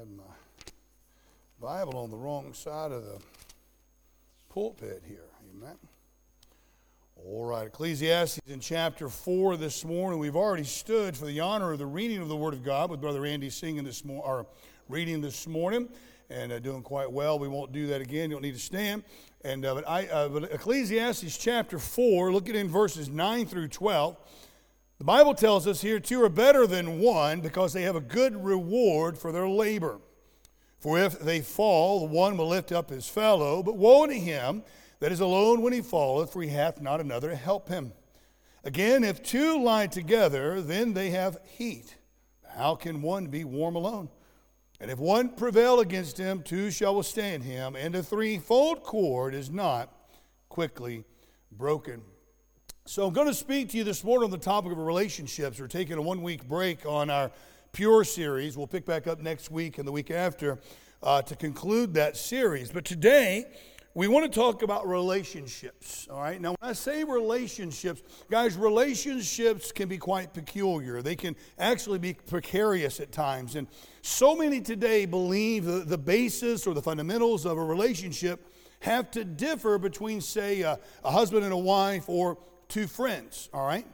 had my Bible on the wrong side of the pulpit here. Amen. All right, Ecclesiastes in chapter 4 this morning. We've already stood for the honor of the reading of the Word of God with Brother Andy singing this morning, or reading this morning, and uh, doing quite well. We won't do that again. You don't need to stand. And uh, but, I, uh, but Ecclesiastes chapter 4, looking in verses 9 through 12. The Bible tells us here two are better than one because they have a good reward for their labor. For if they fall, the one will lift up his fellow, but woe to him that is alone when he falleth, for he hath not another to help him. Again, if two lie together, then they have heat. How can one be warm alone? And if one prevail against him, two shall withstand him, and a threefold cord is not quickly broken. So I'm going to speak to you this morning on the topic of relationships. We're taking a one week break on our Pure series. We'll pick back up next week and the week after uh, to conclude that series. But today, we want to talk about relationships. All right. Now, when I say relationships, guys, relationships can be quite peculiar. They can actually be precarious at times. And so many today believe the, the basis or the fundamentals of a relationship have to differ between, say, a, a husband and a wife or two friends, all right?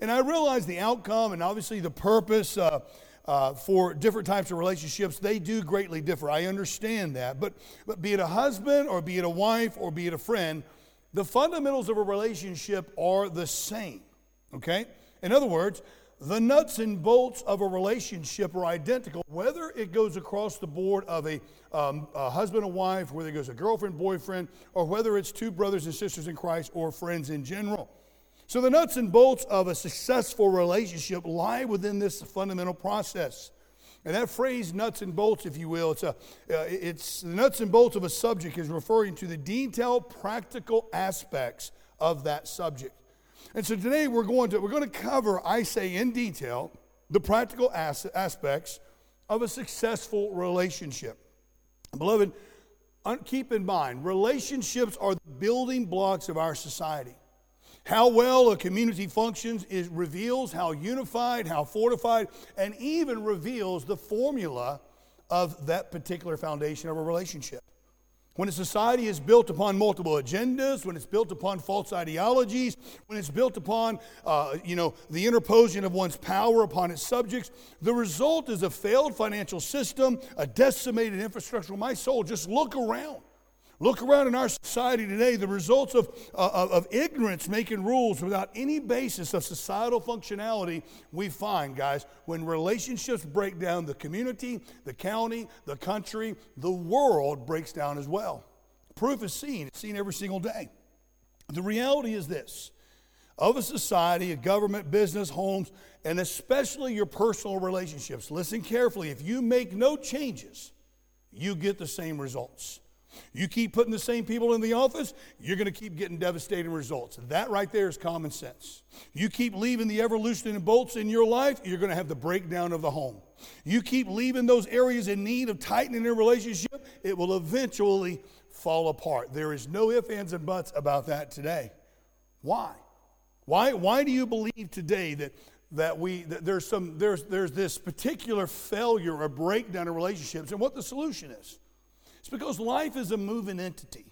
And I realize the outcome and obviously the purpose uh, uh, for different types of relationships, they do greatly differ. I understand that. But, but be it a husband or be it a wife or be it a friend, the fundamentals of a relationship are the same, okay? In other words, the nuts and bolts of a relationship are identical, whether it goes across the board of a, um, a husband and wife, whether it goes a girlfriend, boyfriend, or whether it's two brothers and sisters in Christ or friends in general. So, the nuts and bolts of a successful relationship lie within this fundamental process. And that phrase, nuts and bolts, if you will, it's, a, uh, it's the nuts and bolts of a subject is referring to the detailed, practical aspects of that subject. And so today we're going to, we're going to cover, I say in detail, the practical as- aspects of a successful relationship. Beloved, keep in mind, relationships are the building blocks of our society. How well a community functions is, reveals how unified, how fortified, and even reveals the formula of that particular foundation of a relationship. When a society is built upon multiple agendas, when it's built upon false ideologies, when it's built upon, uh, you know, the interposition of one's power upon its subjects, the result is a failed financial system, a decimated infrastructure. My soul, just look around. Look around in our society today, the results of, uh, of ignorance making rules without any basis of societal functionality we find, guys. When relationships break down, the community, the county, the country, the world breaks down as well. Proof is seen, it's seen every single day. The reality is this of a society, a government, business, homes, and especially your personal relationships. Listen carefully. If you make no changes, you get the same results. You keep putting the same people in the office, you're going to keep getting devastating results. That right there is common sense. You keep leaving the ever loosening bolts in your life, you're going to have the breakdown of the home. You keep leaving those areas in need of tightening a relationship, it will eventually fall apart. There is no ifs, ands, and buts about that today. Why? Why, why do you believe today that, that, we, that there's, some, there's, there's this particular failure or breakdown in relationships and what the solution is? It's because life is a moving entity.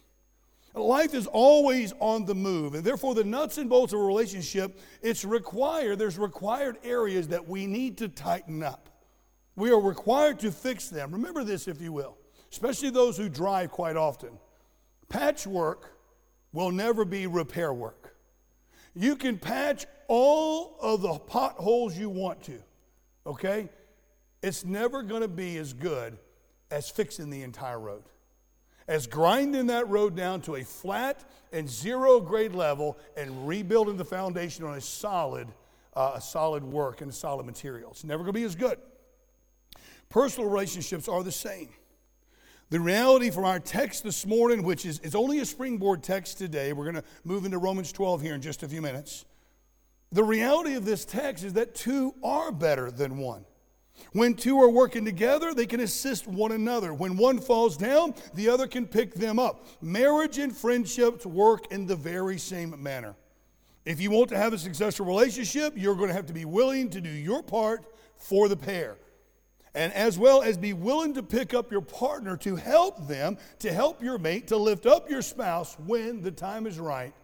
Life is always on the move, and therefore, the nuts and bolts of a relationship, it's required, there's required areas that we need to tighten up. We are required to fix them. Remember this, if you will, especially those who drive quite often. Patchwork will never be repair work. You can patch all of the potholes you want to, okay? It's never going to be as good as fixing the entire road, as grinding that road down to a flat and zero grade level and rebuilding the foundation on a solid, uh, a solid work and a solid material. It's never going to be as good. Personal relationships are the same. The reality from our text this morning, which is, is only a springboard text today, we're going to move into Romans 12 here in just a few minutes. The reality of this text is that two are better than one. When two are working together, they can assist one another. When one falls down, the other can pick them up. Marriage and friendships work in the very same manner. If you want to have a successful relationship, you're going to have to be willing to do your part for the pair. and as well as be willing to pick up your partner to help them, to help your mate, to lift up your spouse when the time is right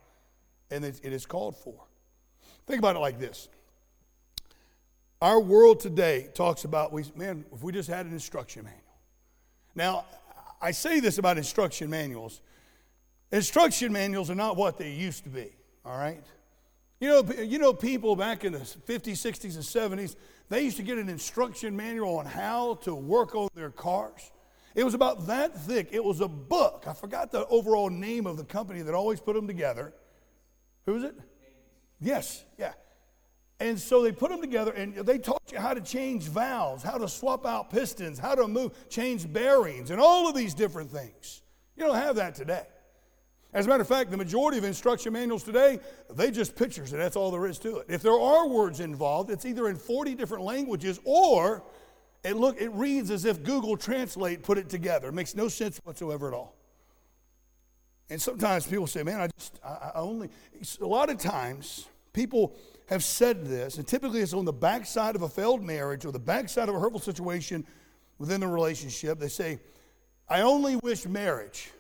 and it is called for. Think about it like this. Our world today talks about, we, man, if we just had an instruction manual. Now, I say this about instruction manuals. Instruction manuals are not what they used to be, all right? You know, you know, people back in the 50s, 60s, and 70s, they used to get an instruction manual on how to work on their cars. It was about that thick. It was a book. I forgot the overall name of the company that always put them together. Who is it? Yes, yeah. And so they put them together and they taught you how to change valves, how to swap out pistons, how to move, change bearings, and all of these different things. You don't have that today. As a matter of fact, the majority of instruction manuals today, they just pictures and that's all there is to it. If there are words involved, it's either in 40 different languages or it look it reads as if Google Translate put it together. It makes no sense whatsoever at all. And sometimes people say, "Man, I just I, I only." A lot of times, people have said this, and typically it's on the backside of a failed marriage or the backside of a hurtful situation within the relationship. They say, "I only wish marriage."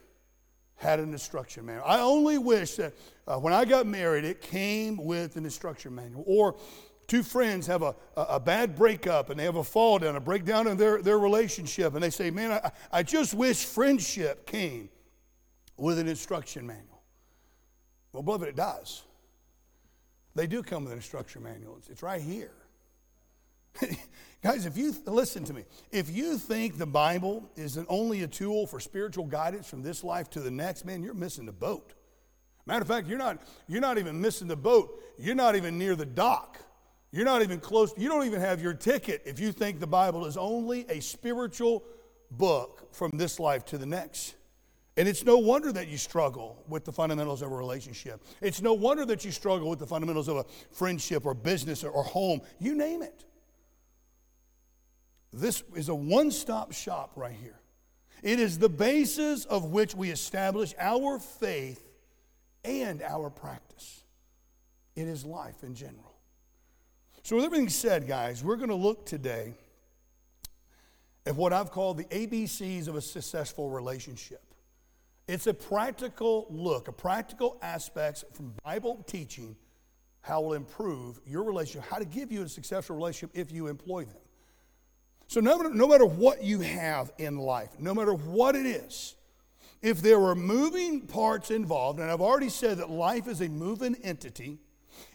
had an instruction manual. I only wish that uh, when I got married, it came with an instruction manual. Or two friends have a, a, a, bad breakup and they have a fall down, a breakdown in their, their relationship, and they say, Man, I, I just wish friendship came with an instruction manual. Well, beloved, it does. They do come with an instruction manual, it's, right here. Guys, if you listen to me, if you think the Bible is an, only a tool for spiritual guidance from this life to the next, man, you're missing the boat. Matter of fact, you're not, you're not even missing the boat. You're not even near the dock. You're not even close. You don't even have your ticket if you think the Bible is only a spiritual book from this life to the next. And it's no wonder that you struggle with the fundamentals of a relationship. It's no wonder that you struggle with the fundamentals of a friendship or business or, home. You name it. This is a one stop shop right here. It is the basis of which we establish our faith and our practice. It is life in general. So, with everything said, guys, we're going to look today at what I've called the ABCs of a successful relationship. It's a practical look, a practical aspects from Bible teaching how will improve your relationship, how to give you a successful relationship if you employ them. So, no, no matter what you have in life, no matter what it is, if there are moving parts involved, and I've already said that life is a moving entity,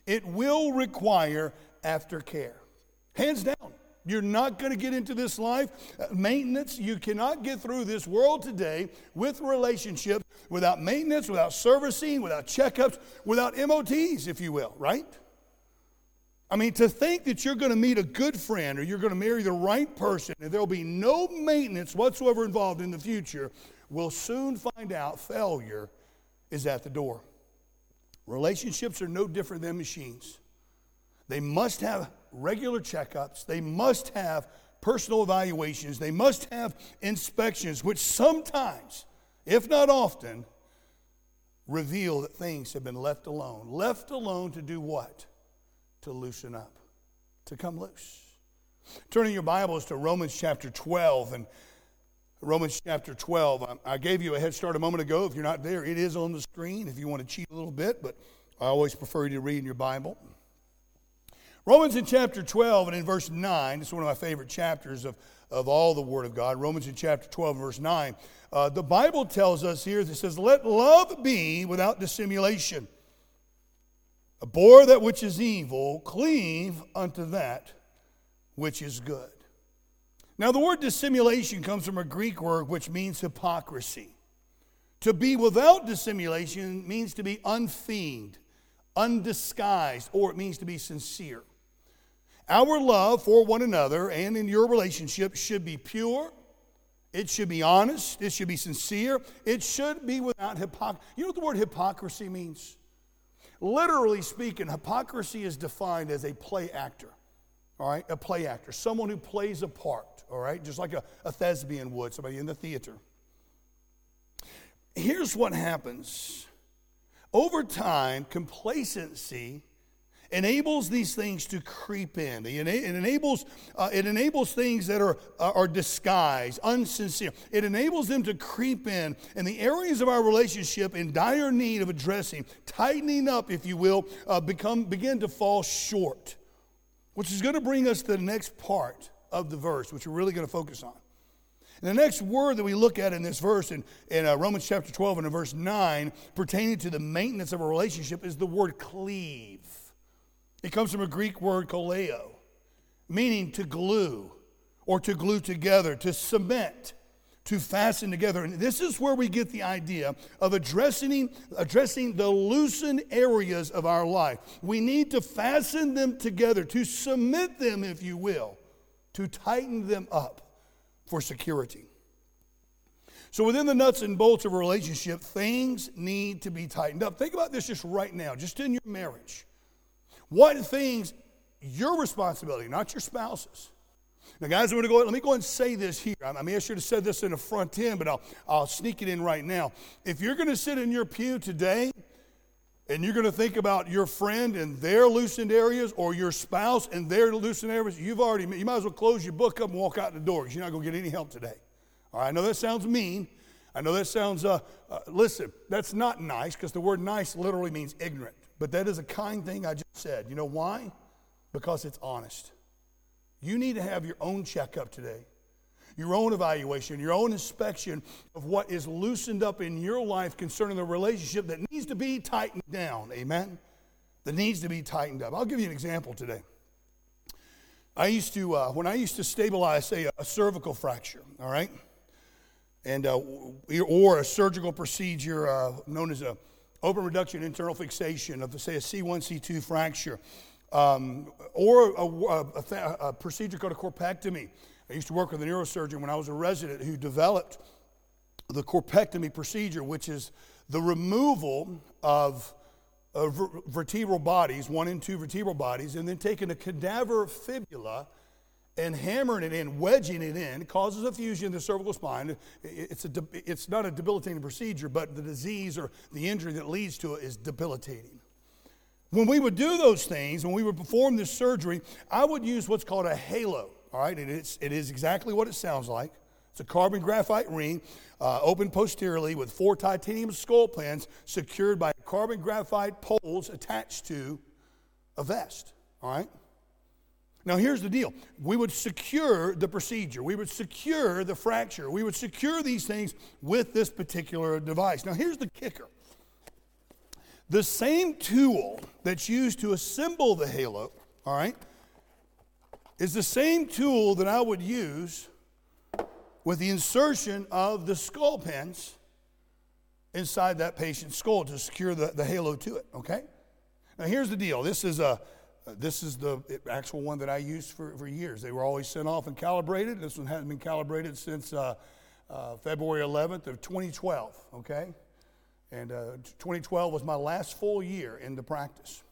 it will require aftercare. Hands down. You're not going to get into this life. Uh, maintenance, you cannot get through this world today with relationships without maintenance, without servicing, without checkups, without MOTs, if you will, right? I mean, to think that you're going to meet a good friend or you're going to marry the right person and there'll be no maintenance whatsoever involved in the future, we'll soon find out failure is at the door. Relationships are no different than machines. They must have regular checkups, they must have personal evaluations, they must have inspections, which sometimes, if not often, reveal that things have been left alone. Left alone to do what? to loosen up, to come loose. Turning your Bibles to Romans chapter 12 and Romans chapter 12. I gave you a head start a moment ago. If you're not there, it is on the screen if you want to cheat a little bit, but I always prefer you to read in your Bible. Romans in chapter 12 and in verse 9, it's one of my favorite chapters of, of all the Word of God. Romans in chapter 12, verse 9. Uh, the Bible tells us here, it says, Let love be without dissimulation. Abhor that which is evil, cleave unto that which is good. Now, the word dissimulation comes from a Greek word which means hypocrisy. To be without dissimulation means to be unfeigned, undisguised, or it means to be sincere. Our love for one another and in your relationship should be pure. It should be honest. It should be sincere. It should be without hypocrisy. You know what the word hypocrisy means? Literally speaking, hypocrisy is defined as a play actor, all right? A play actor, someone who plays a part, all right? Just like a, a thespian would, somebody in the theater. Here's what happens over time, complacency enables these things to creep in. It enables, uh, it enables things that are, uh, are disguised, unsincere. It enables them to creep in. And the areas of our relationship in dire need of addressing, tightening up, if you will, uh, become, begin to fall short. Which is going to bring us to the next part of the verse, which we're really going to focus on. And the next word that we look at in this verse, in, in uh, Romans chapter 12 and in verse 9, pertaining to the maintenance of a relationship, is the word cleave. It comes from a Greek word kaleo, meaning to glue or to glue together, to cement, to fasten together. And this is where we get the idea of addressing, addressing the loosened areas of our life. We need to fasten them together, to cement them, if you will, to tighten them up for security. So, within the nuts and bolts of a relationship, things need to be tightened up. Think about this just right now, just in your marriage. What things, your responsibility, not your spouse's. Now, guys, I'm going to go. Let me go and say this here. I may have should have said this in the front end, but I'll, I'll sneak it in right now. If you're going to sit in your pew today and you're going to think about your friend and their loosened areas or your spouse and their loosened areas, you've already, you might as well close your book up and walk out the door because you're not going to get any help today. All right, I know that sounds mean. I know that sounds, uh, uh, listen, that's not nice because the word nice literally means ignorant. But that is a kind thing I just said. You know why? Because it's honest. You need to have your own checkup today your own evaluation, your own inspection of what is loosened up in your life concerning the relationship that needs to be tightened down. Amen? That needs to be tightened up. I'll give you an example today. I used to, uh, when I used to stabilize, say, a, a cervical fracture, all right? And, uh, or a surgical procedure uh, known as a open reduction internal fixation of, say, a C1, C2 fracture, um, or a, a, a, procedure called a corpectomy. I used to work with a neurosurgeon when I was a resident who developed the corpectomy procedure, which is the removal of, of vertebral bodies, one and two vertebral bodies, and then taking a cadaver fibula and hammering it in, wedging it in, causes a fusion in the cervical spine. It's, a, it's not a debilitating procedure, but the disease or the injury that leads to it is debilitating. When we would do those things, when we would perform this surgery, I would use what's called a halo. All right, and it's, it is exactly what it sounds like. It's a carbon graphite ring, uh, open posteriorly with four titanium skull pins secured by carbon graphite poles attached to a vest. All right? Now, here's the deal we would secure the procedure, we would secure the fracture, we would secure these things with this particular device. Now, here's the kicker the same tool that's used to assemble the halo, all right, is the same tool that I would use with the insertion of the skull pins inside that patient's skull to secure the, the halo to it, okay? Now here's the deal. This is a this is the actual one that I used for, for years. They were always sent off and calibrated. This one hasn't been calibrated since uh, uh, February 11th of 2012, okay? And uh, 2012 was my last full year in the practice.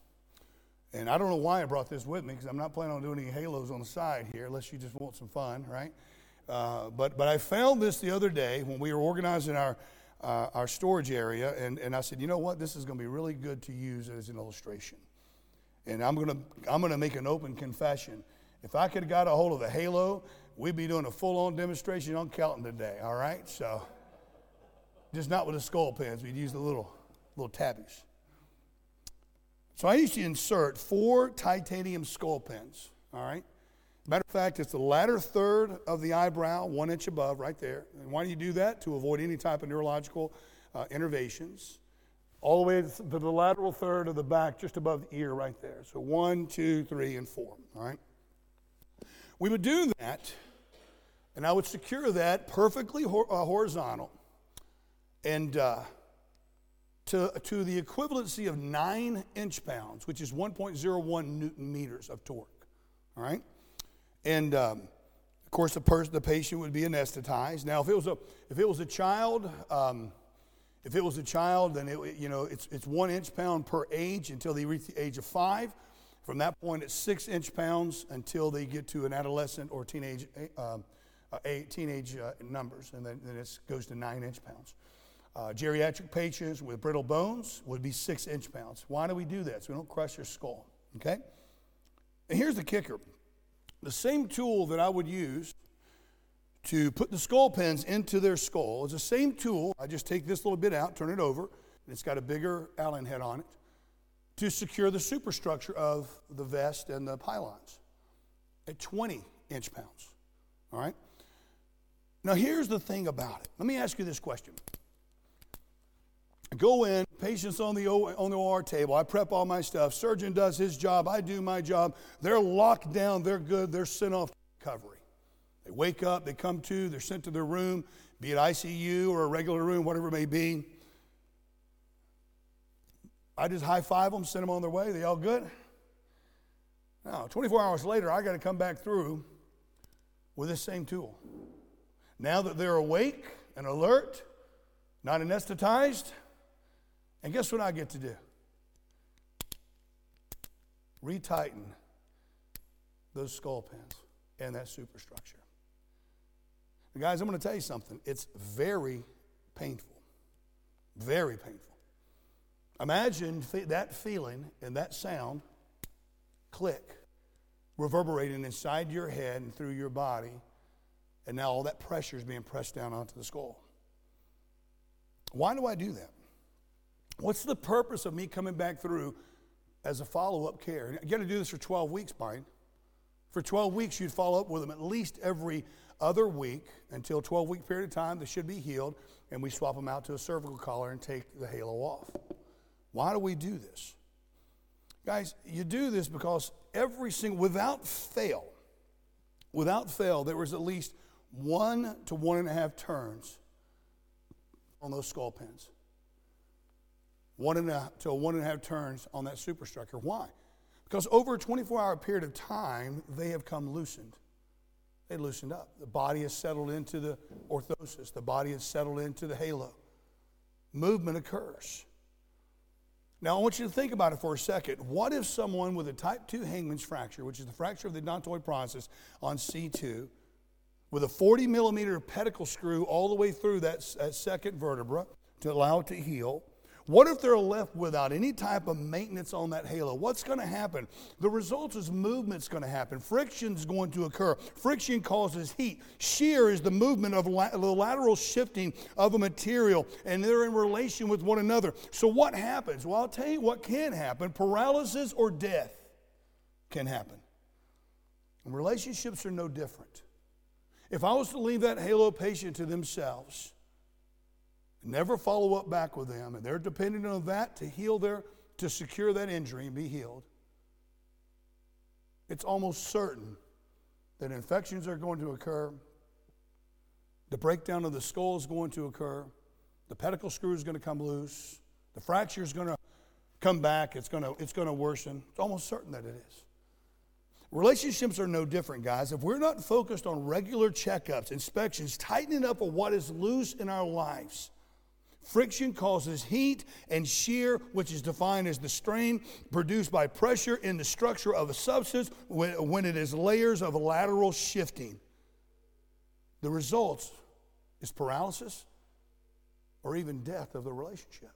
And I don't know why I brought this with me because I'm not planning on doing any halos on the side here unless you just want some fun, right? Uh, but, but I found this the other day when we were organizing our, uh, our storage area, and, and I said, you know what? This is going to be really good to use as an illustration. And I'm going to I'm going to make an open confession. If I could have got a hold of the halo, we'd be doing a full on demonstration on Kelton today, all right? So, just not with the skull pins, we'd use the little, little tabbies. So I used to insert four titanium skull pins, all right? Matter of fact, it's the latter third of the eyebrow, one inch above, right there. And why do you do that? To avoid any type of neurological uh, innervations. All the way to the lateral third of the back, just above the ear, right there. So one, two, three, and four, all right? We would do that, and I would secure that perfectly uh, horizontal. And uh, to, to the equivalency of nine inch pounds, which is 1.01 newton meters of torque. All right? And um, of course, the, person, the patient would be anesthetized. Now, if it was a, if it was a child, um, if it was a child, then it, you know it's, it's one inch pound per age until they reach the age of five. From that point, it's six inch pounds until they get to an adolescent or teenage, uh, uh, teenage uh, numbers, and then, then it goes to nine inch pounds. Uh, geriatric patients with brittle bones would be six inch pounds. Why do we do that? So we don't crush your skull. Okay? And here's the kicker the same tool that I would use to put the skull pins into their skull is the same tool. I just take this little bit out, turn it over, and it's got a bigger Allen head on it to secure the superstructure of the vest and the pylons at 20 inch pounds. All right? Now, here's the thing about it. Let me ask you this question. I go in, patients on the, o, on the OR table, I prep all my stuff, surgeon does his job, I do my job. They're locked down, they're good, they're sent off to recovery. They wake up, they come to, they're sent to their room, be it ICU or a regular room, whatever it may be. I just high five them, send them on their way. They all good? Now, 24 hours later, I got to come back through with this same tool. Now that they're awake and alert, not anesthetized, and guess what I get to do? Retighten those skull pins and that superstructure. Guys, I'm going to tell you something. It's very painful. Very painful. Imagine that feeling and that sound click reverberating inside your head and through your body, and now all that pressure is being pressed down onto the skull. Why do I do that? What's the purpose of me coming back through as a follow up care? You got to do this for 12 weeks, Brian. For 12 weeks, you'd follow up with them at least every other week until 12 week period of time. They should be healed, and we swap them out to a cervical collar and take the halo off. Why do we do this? Guys, you do this because every single, without fail, without fail, there was at least one to one and a half turns on those skull pins. One and a to one and a half turns on that superstructure. Why? Because over a 24 hour period of time, they have come loosened. They loosened up. The body has settled into the orthosis, the body has settled into the halo. Movement occurs. Now, I want you to think about it for a second. What if someone with a type 2 Hangman's fracture, which is the fracture of the odontoid process on C2, with a 40 millimeter pedicle screw all the way through that, that second vertebra to allow it to heal, what if they're left without any type of maintenance on that halo? What's going to happen? The result is movement's going to happen. Friction's going to occur. Friction causes heat. Shear is the movement of la- the lateral shifting of a material, and they're in relation with one another. So what happens? Well, I'll tell you what can happen. Paralysis or death can happen. And relationships are no different. If I was to leave that halo patient to themselves, never follow up back with them, and they're dependent on that to heal their, to secure that injury and be healed, it's almost certain that infections are going to occur, the breakdown of the skull is going to occur, the pedicle screw is going to come loose, the fracture is going to come back, it's going to, it's going to worsen. It's almost certain that it is. Relationships are no different, guys. If we're not focused on regular checkups, inspections, tightening up of what is loose in our lives, Friction causes heat and shear, which is defined as the strain produced by pressure in the structure of a substance when, when it is layers of lateral shifting. The result is paralysis or even death of the relationship.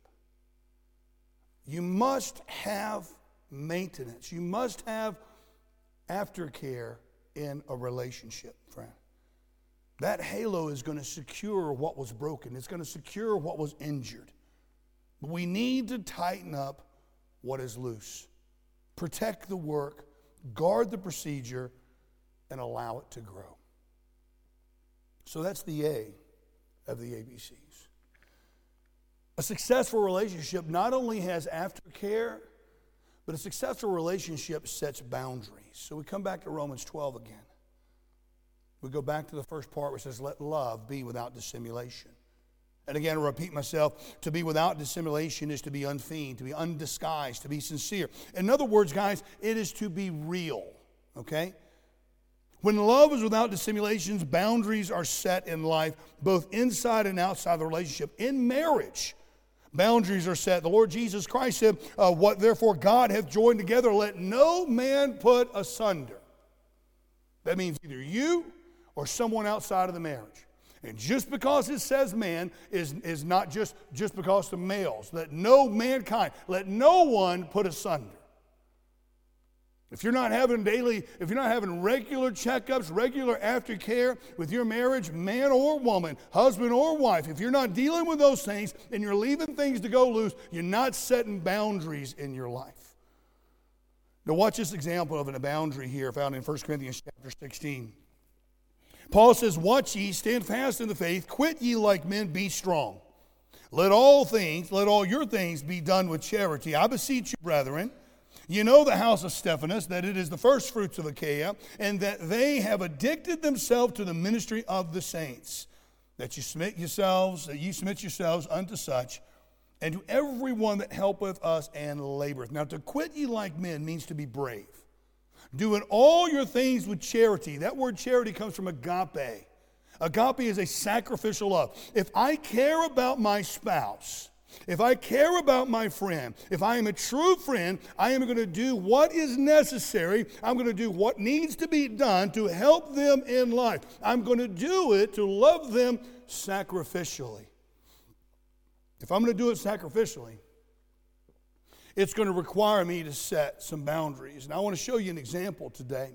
You must have maintenance, you must have aftercare in a relationship, friend. That halo is going to secure what was broken, it's going to secure what was injured. We need to tighten up what is loose, protect the work, guard the procedure, and allow it to grow. So that's the A of the ABCs. A successful relationship not only has aftercare, but a successful relationship sets boundaries. So we come back to Romans 12 again. We go back to the first part which says, Let love be without dissimulation. And again, I repeat myself to be without dissimulation is to be unfeigned, to be undisguised, to be sincere. In other words, guys, it is to be real, okay? When love is without dissimulations, boundaries are set in life, both inside and outside the relationship. In marriage, boundaries are set. The Lord Jesus Christ said, uh, What therefore God hath joined together, let no man put asunder. That means either you or someone outside of the marriage. And just because it says man is, is not just, just because the males. Let no mankind, let no one put asunder. If you're not having daily, if you're not having regular checkups, regular aftercare with your marriage, man or woman, husband or wife, if you're not dealing with those things and you're leaving things to go loose, you're not setting boundaries in your life. Now, watch this example of a boundary here found in 1 Corinthians chapter 16. Paul says, Watch ye, stand fast in the faith, quit ye like men, be strong. Let all things, let all your things be done with charity. I beseech you, brethren. You know the house of Stephanas, that it is the first fruits of Achaia, and that they have addicted themselves to the ministry of the saints. That you submit yourselves, that you submit yourselves unto such, and to everyone that helpeth us and laboreth. Now, to quit ye like men means to be brave. Doing all your things with charity. That word charity comes from agape. Agape is a sacrificial love. If I care about my spouse, if I care about my friend, if I am a true friend, I am going to do what is necessary. I'm going to do what needs to be done to help them in life. I'm going to do it to love them sacrificially. If I'm going to do it sacrificially, it's going to require me to set some boundaries. And I want to show you an example today.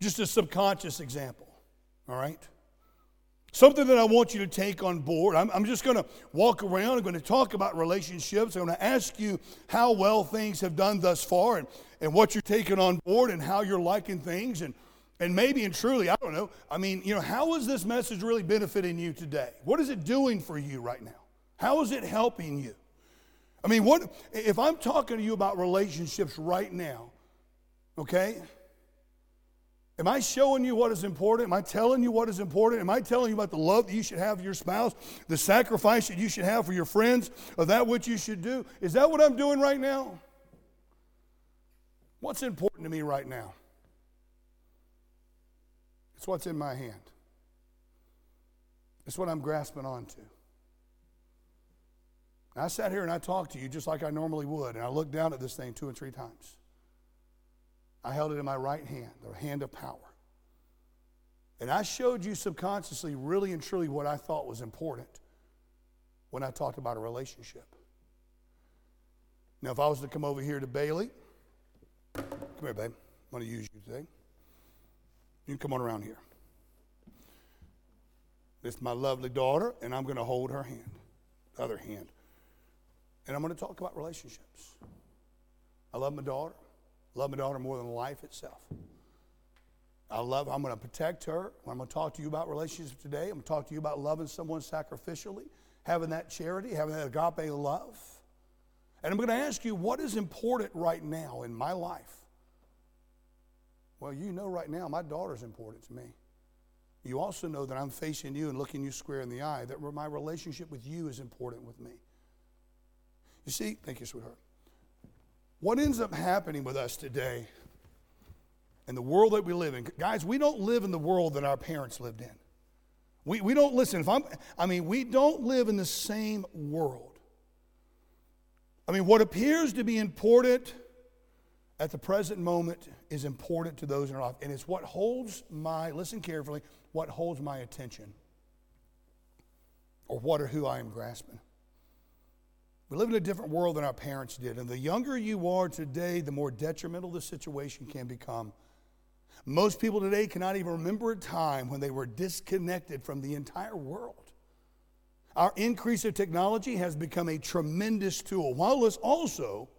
Just a subconscious example, all right? Something that I want you to take on board. I'm, I'm just going to walk around. I'm going to talk about relationships. I'm going to ask you how well things have done thus far and, and what you're taking on board and how you're liking things. And, and maybe and truly, I don't know. I mean, you know, how is this message really benefiting you today? What is it doing for you right now? How is it helping you? I mean, what if I'm talking to you about relationships right now? Okay? Am I showing you what is important? Am I telling you what is important? Am I telling you about the love that you should have for your spouse, the sacrifice that you should have for your friends, or that which you should do? Is that what I'm doing right now? What's important to me right now? It's what's in my hand. It's what I'm grasping onto. I sat here and I talked to you just like I normally would, and I looked down at this thing two and three times. I held it in my right hand, the hand of power. And I showed you subconsciously, really and truly, what I thought was important when I talked about a relationship. Now, if I was to come over here to Bailey, come here, babe. I'm going to use you today. You can come on around here. This is my lovely daughter, and I'm going to hold her hand, the other hand. And I'm going to talk about relationships. I love my daughter. Love my daughter more than life itself. I love, I'm going to protect her. I'm going to talk to you about relationships today. I'm going to talk to you about loving someone sacrificially, having that charity, having that agape love. And I'm going to ask you, what is important right now in my life? Well, you know right now, my daughter's important to me. You also know that I'm facing you and looking you square in the eye, that my relationship with you is important with me. You see, thank you, sweetheart. What ends up happening with us today in the world that we live in, guys, we don't live in the world that our parents lived in. We, we don't listen. If I'm, I mean, we don't live in the same world. I mean, what appears to be important at the present moment is important to those in our life. And it's what holds my, listen carefully, what holds my attention or what or who I am grasping. We live in a different world than our parents did. And the younger you are today, the more detrimental the situation can become. Most people today cannot even remember a time when they were disconnected from the entire world. Our increase of technology has become a tremendous tool, while it's also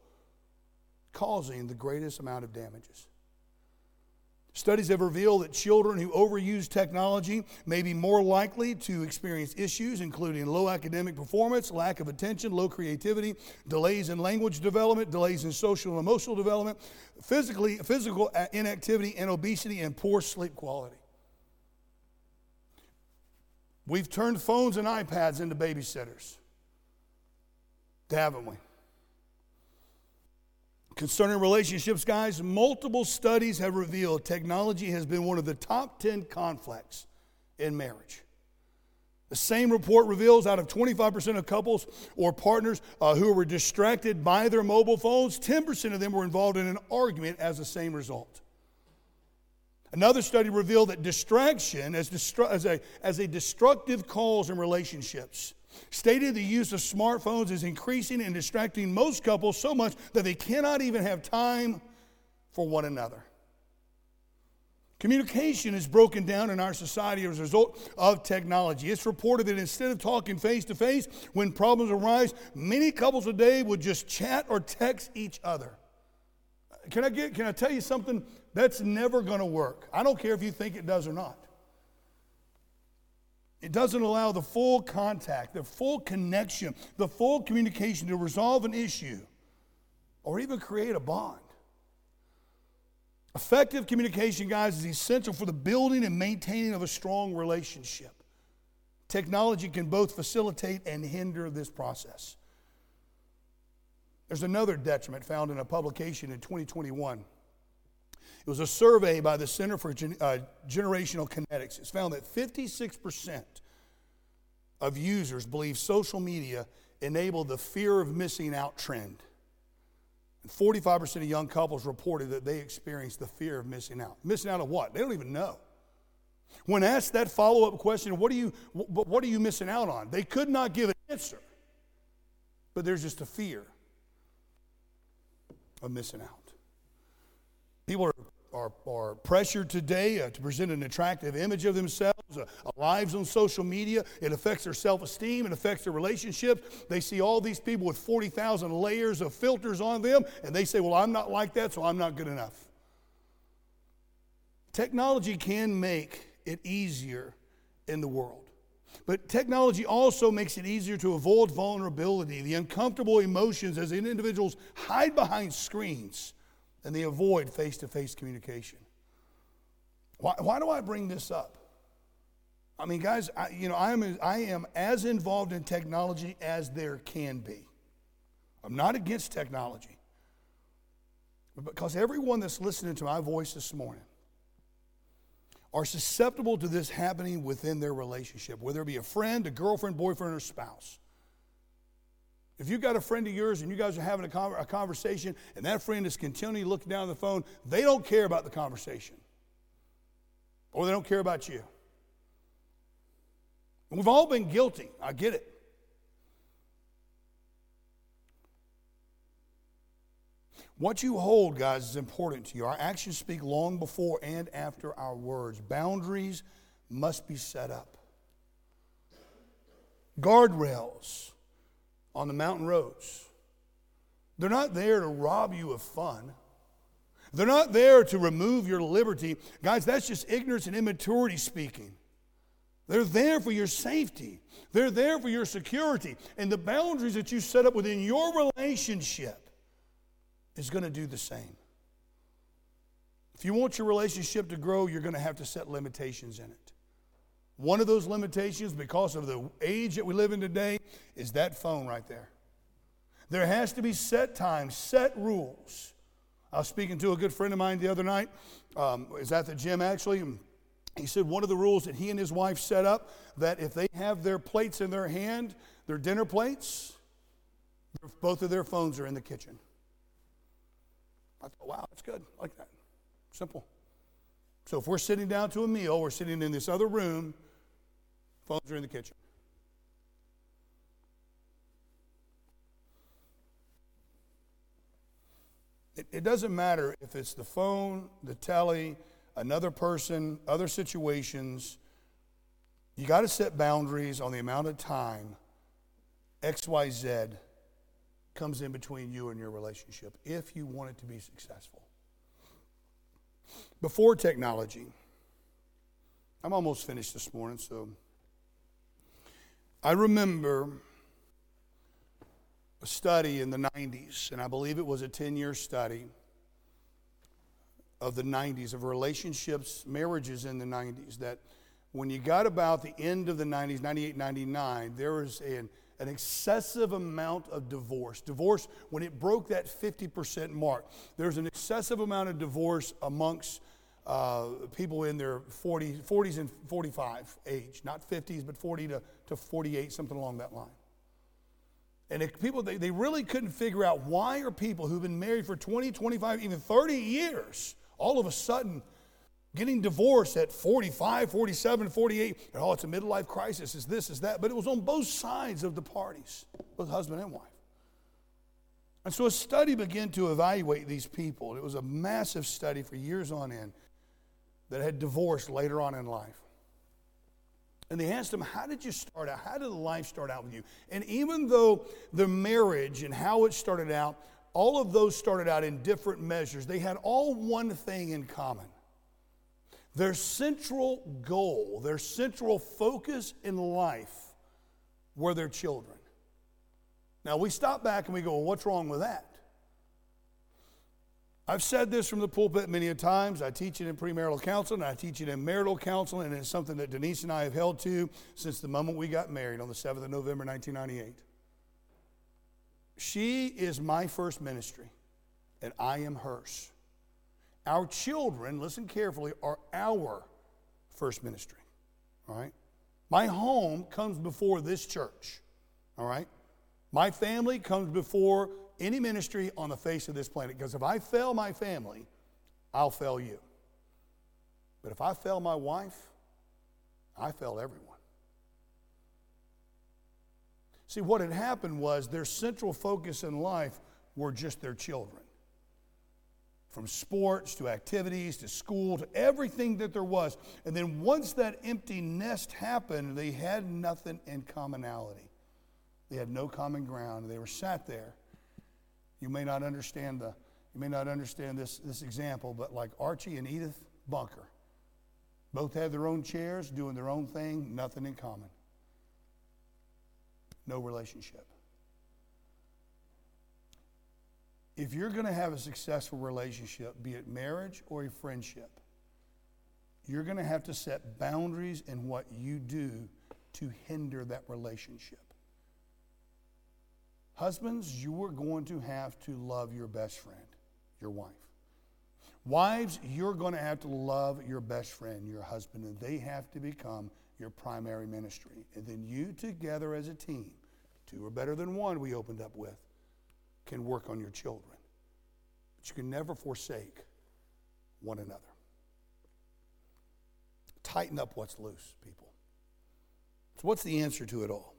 causing the greatest amount of damages. Studies have revealed that children who overuse technology may be more likely to experience issues, including low academic performance, lack of attention, low creativity, delays in language development, delays in social and emotional development, physically, physical inactivity, and obesity, and poor sleep quality. We've turned phones and iPads into babysitters, haven't we? Concerning relationships, guys, multiple studies have revealed technology has been one of the top 10 conflicts in marriage. The same report reveals out of 25% of couples or partners uh, who were distracted by their mobile phones, 10% of them were involved in an argument as the same result. Another study revealed that distraction as, as, a, as a destructive cause in relationships stated the use of smartphones is increasing and distracting most couples so much that they cannot even have time for one another. Communication is broken down in our society as a result of technology. It's reported that instead of talking face to face when problems arise, many couples today would just chat or text each other. Can I, get, can I tell you something? That's never going to work. I don't care if you think it does or not. It doesn't allow the full contact, the full connection, the full communication to resolve an issue or even create a bond. Effective communication, guys, is essential for the building and maintaining of a strong relationship. Technology can both facilitate and hinder this process. There's another detriment found in a publication in 2021. It was a survey by the Center for Gen- uh, Generational Kinetics. It's found that 56% of users believe social media enable the fear of missing out trend. And 45% of young couples reported that they experienced the fear of missing out. Missing out of what? They don't even know. When asked that follow up question, what are, you, what are you missing out on? They could not give an answer. But there's just a fear of missing out. People are are, are pressured today uh, to present an attractive image of themselves, uh, lives on social media. It affects their self esteem, it affects their relationships. They see all these people with 40,000 layers of filters on them, and they say, Well, I'm not like that, so I'm not good enough. Technology can make it easier in the world. But technology also makes it easier to avoid vulnerability, the uncomfortable emotions as individuals hide behind screens and they avoid face to face communication. Why, why do I bring this up? I mean, guys, I, you know, I am, I am as involved in technology as there can be. I'm not against technology. But because everyone that's listening to my voice this morning are susceptible to this happening within their relationship, whether it be a friend, a girlfriend, boyfriend, or spouse. If you've got a friend of yours and you guys are having a, conversation and that friend is continually looking down the phone, they don't care about the conversation. Or they don't care about you. And we've all been guilty. I get it. What you hold, guys, is important to you. Our actions speak long before and after our words. Boundaries must be set up. Guardrails on the mountain roads. They're not there to rob you of fun. They're not there to remove your liberty. Guys, that's just ignorance and immaturity speaking. They're there for your safety. They're there for your security. And the boundaries that you set up within your relationship is going to do the same. If you want your relationship to grow, you're going to have to set limitations in it. One of those limitations, because of the age that we live in today, is that phone right there. There has to be set times, set rules. I was speaking to a good friend of mine the other night. Um, is at the gym actually. And he said one of the rules that he and his wife set up that if they have their plates in their hand, their dinner plates, both of their phones are in the kitchen. I thought, wow, that's good. I like that. Simple. So if we're sitting down to a meal, we're sitting in this other room, phones are in the kitchen. It, it doesn't matter if it's the phone, the telly, another person, other situations. You got to set boundaries on the amount of time XYZ comes in between you and your relationship if you want it to be successful. Before technology, I'm almost finished this morning, so I remember a study in the 90s, and I believe it was a 10 year study of the 90s, of relationships, marriages in the 90s, that when you got about the end of the 90s, 98, 99, there was an, an excessive amount of divorce. Divorce, when it broke that 50% mark, there's an excessive amount of divorce amongst uh, people in their 40, 40s and 45 age, not 50s, but 40 to, to 48, something along that line. And people, they, they really couldn't figure out why are people who've been married for 20, 25, even 30 years, all of a sudden getting divorced at 45, 47, 48. Oh, it's a midlife crisis, is this, is that. But it was on both sides of the parties, both husband and wife. And so a study began to evaluate these people. It was a massive study for years on end that had divorced later on in life. And they asked them, How did you start out? How did life start out with you? And even though the marriage and how it started out, all of those started out in different measures, they had all one thing in common. Their central goal, their central focus in life were their children. Now we stop back and we go, well, what's wrong with that? I've said this from the pulpit many a times. I teach it in premarital counseling, I teach it in marital counseling, and it's something that Denise and I have held to since the moment we got married on the 7th of November, 1998. She is my first ministry, and I am hers. Our children, listen carefully, are our first ministry. All right? My home comes before this church. All right? My family comes before any ministry on the face of this planet because if I fail my family, I'll fail you. But if I fail my wife, I fail everyone. See, what had happened was their central focus in life were just their children. From sports to activities to school to everything that there was. And then once that empty nest happened, they had nothing in commonality. They had no common ground. They were sat there you may not understand the you may not understand this, this example, but like Archie and Edith Bunker, both had their own chairs, doing their own thing, nothing in common. No relationship. If you're going to have a successful relationship, be it marriage or a friendship, you're going to have to set boundaries in what you do to hinder that relationship. Husbands, you are going to have to love your best friend, your wife. Wives, you're going to have to love your best friend, your husband, and they have to become your primary ministry. And then you together as a team, two are better than one, we opened up with, can work on your children. But you can never forsake one another. Tighten up what's loose, people. So, what's the answer to it all?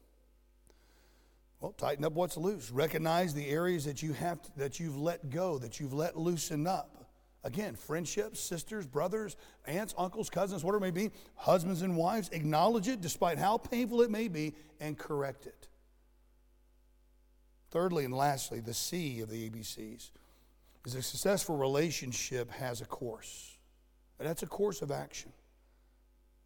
Well, tighten up what's loose. Recognize the areas that you have to, that you've let go, that you've let loosen up. Again, friendships, sisters, brothers, aunts, uncles, cousins, whatever it may be, husbands and wives, acknowledge it despite how painful it may be and correct it. Thirdly and lastly, the C of the ABCs is a successful relationship has a course. And that's a course of action.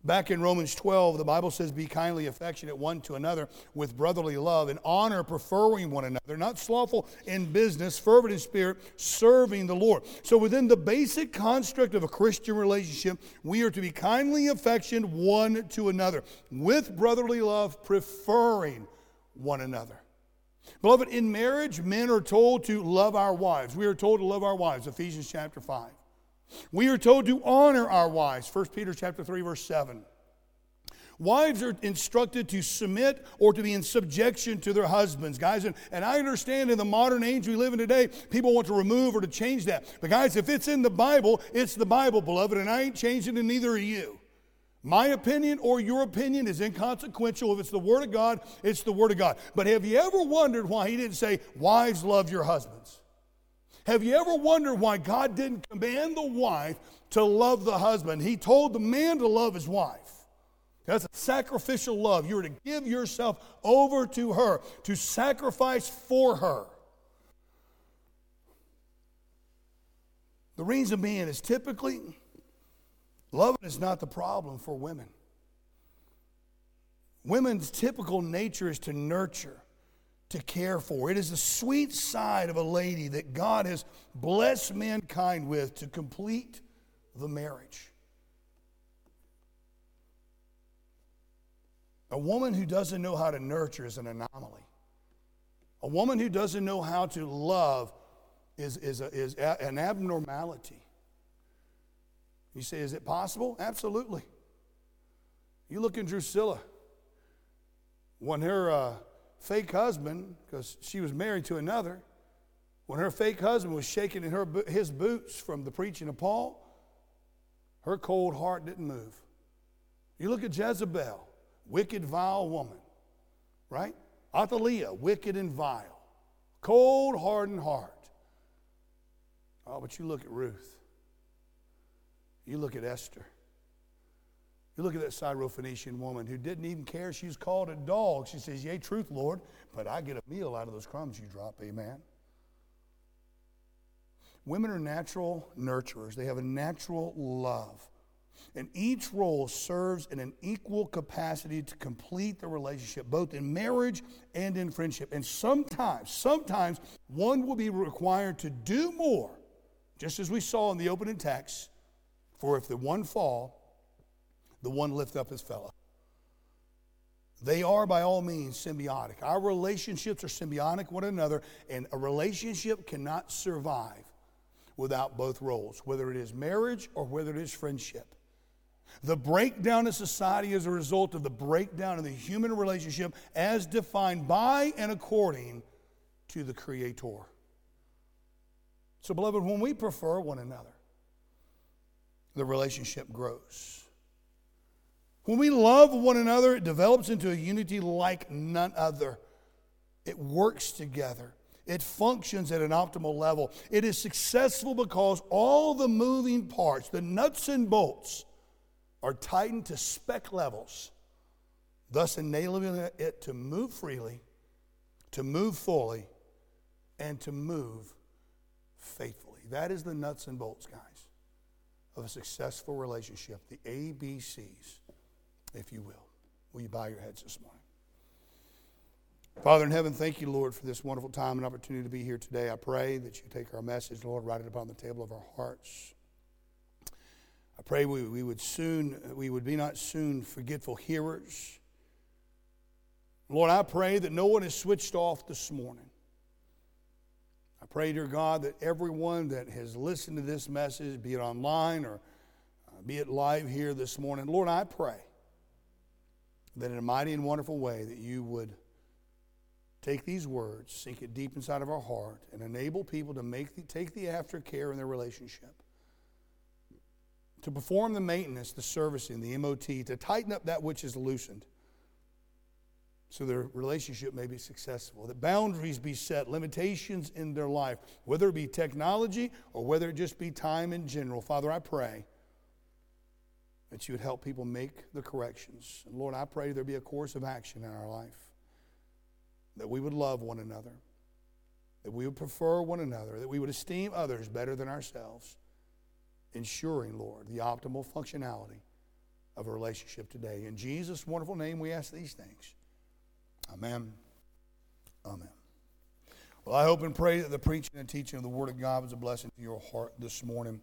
Back in Romans 12, the Bible says, Be kindly affectionate one to another with brotherly love and honor, preferring one another, not slothful in business, fervent in spirit, serving the Lord. So, within the basic construct of a Christian relationship, we are to be kindly affectionate one to another with brotherly love, preferring one another. Beloved, in marriage, men are told to love our wives. We are told to love our wives, Ephesians chapter 5. We are told to honor our wives, 1 Peter chapter 3 verse 7. Wives are instructed to submit or to be in subjection to their husbands, guys. And, and I understand in the modern age we live in today, people want to remove or to change that. But, guys, if it's in the Bible, it's the Bible, beloved, and I ain't changing it, neither are you. My opinion or your opinion is inconsequential. If it's the Word of God, it's the Word of God. But have you ever wondered why He didn't say, Wives, love your husbands? Have you ever wondered why God didn't command the wife to love the husband? He told the man to love his wife. That's a sacrificial love. You're to give yourself over to her, to sacrifice for her. The reason being is typically loving is not the problem for women. Women's typical nature is to nurture to care for. It is the sweet side of a lady that God has blessed mankind with to complete the marriage. A woman who doesn't know how to nurture is an anomaly. A woman who doesn't know how to love is, is, a, is a, an abnormality. You say, is it possible? Absolutely. You look in Drusilla. When her uh, fake husband, because she was married to another, when her fake husband was shaking in her, his boots from the preaching of Paul, her cold heart didn't move. You look at Jezebel, wicked, vile woman, right? Athaliah, wicked and vile, cold, hardened heart. Oh, but you look at Ruth. You look at Esther. You look at that Syrophoenician woman who didn't even care she was called a dog. She says, Yea, truth, Lord, but I get a meal out of those crumbs you drop. Amen. Women are natural nurturers, they have a natural love. And each role serves in an equal capacity to complete the relationship, both in marriage and in friendship. And sometimes, sometimes one will be required to do more, just as we saw in the opening text. For if the one fall, the one lift up his fellow. They are by all means symbiotic. Our relationships are symbiotic one another, and a relationship cannot survive without both roles, whether it is marriage or whether it is friendship. The breakdown of society is a result of the breakdown of the human relationship as defined by and according to the Creator. So, beloved, when we prefer one another, the relationship grows. When we love one another, it develops into a unity like none other. It works together. It functions at an optimal level. It is successful because all the moving parts, the nuts and bolts, are tightened to spec levels, thus enabling it to move freely, to move fully, and to move faithfully. That is the nuts and bolts, guys, of a successful relationship, the ABCs if you will. Will you bow your heads this morning? Father in heaven, thank you, Lord, for this wonderful time and opportunity to be here today. I pray that you take our message, Lord, write it upon the table of our hearts. I pray we, we would soon, we would be not soon forgetful hearers. Lord, I pray that no one is switched off this morning. Pray, dear God, that everyone that has listened to this message, be it online or uh, be it live here this morning, Lord, I pray that in a mighty and wonderful way that you would take these words, sink it deep inside of our heart, and enable people to make the, take the aftercare in their relationship, to perform the maintenance, the servicing, the MOT, to tighten up that which is loosened, so their relationship may be successful. That boundaries be set, limitations in their life, whether it be technology or whether it just be time in general. Father, I pray that you would help people make the corrections. And Lord, I pray there be a course of action in our life, that we would love one another, that we would prefer one another, that we would esteem others better than ourselves, ensuring, Lord, the optimal functionality of a relationship today. In Jesus' wonderful name, we ask these things. Amen. Amen. Well, I hope and pray that the preaching and teaching of the Word of God was a blessing to your heart this morning.